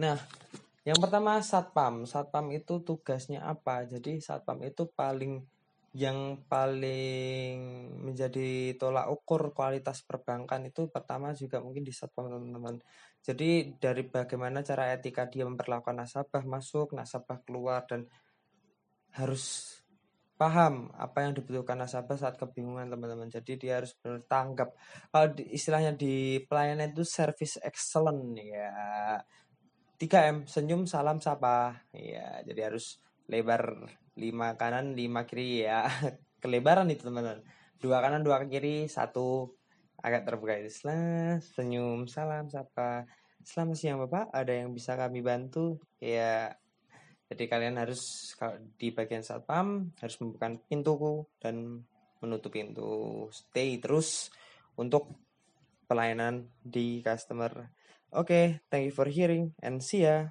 Nah, yang pertama satpam. Satpam itu tugasnya apa? Jadi satpam itu paling yang paling menjadi tolak ukur kualitas perbankan itu pertama juga mungkin di satpam teman-teman. Jadi dari bagaimana cara etika dia memperlakukan nasabah masuk, nasabah keluar dan harus paham apa yang dibutuhkan nasabah saat kebingungan teman-teman. Jadi dia harus bertanggap. Kalau istilahnya di pelayanan itu service excellent ya. 3M senyum salam sapa. Ya, jadi harus lebar 5 kanan 5 kiri ya. Kelebaran itu teman-teman. Dua kanan dua kiri satu agak terbuka itu. Senyum salam sapa. Selamat siang Bapak, ada yang bisa kami bantu? Ya, jadi kalian harus di bagian satpam harus membuka pintuku dan menutup pintu. Stay terus untuk pelayanan di customer. Oke, okay, thank you for hearing and see ya.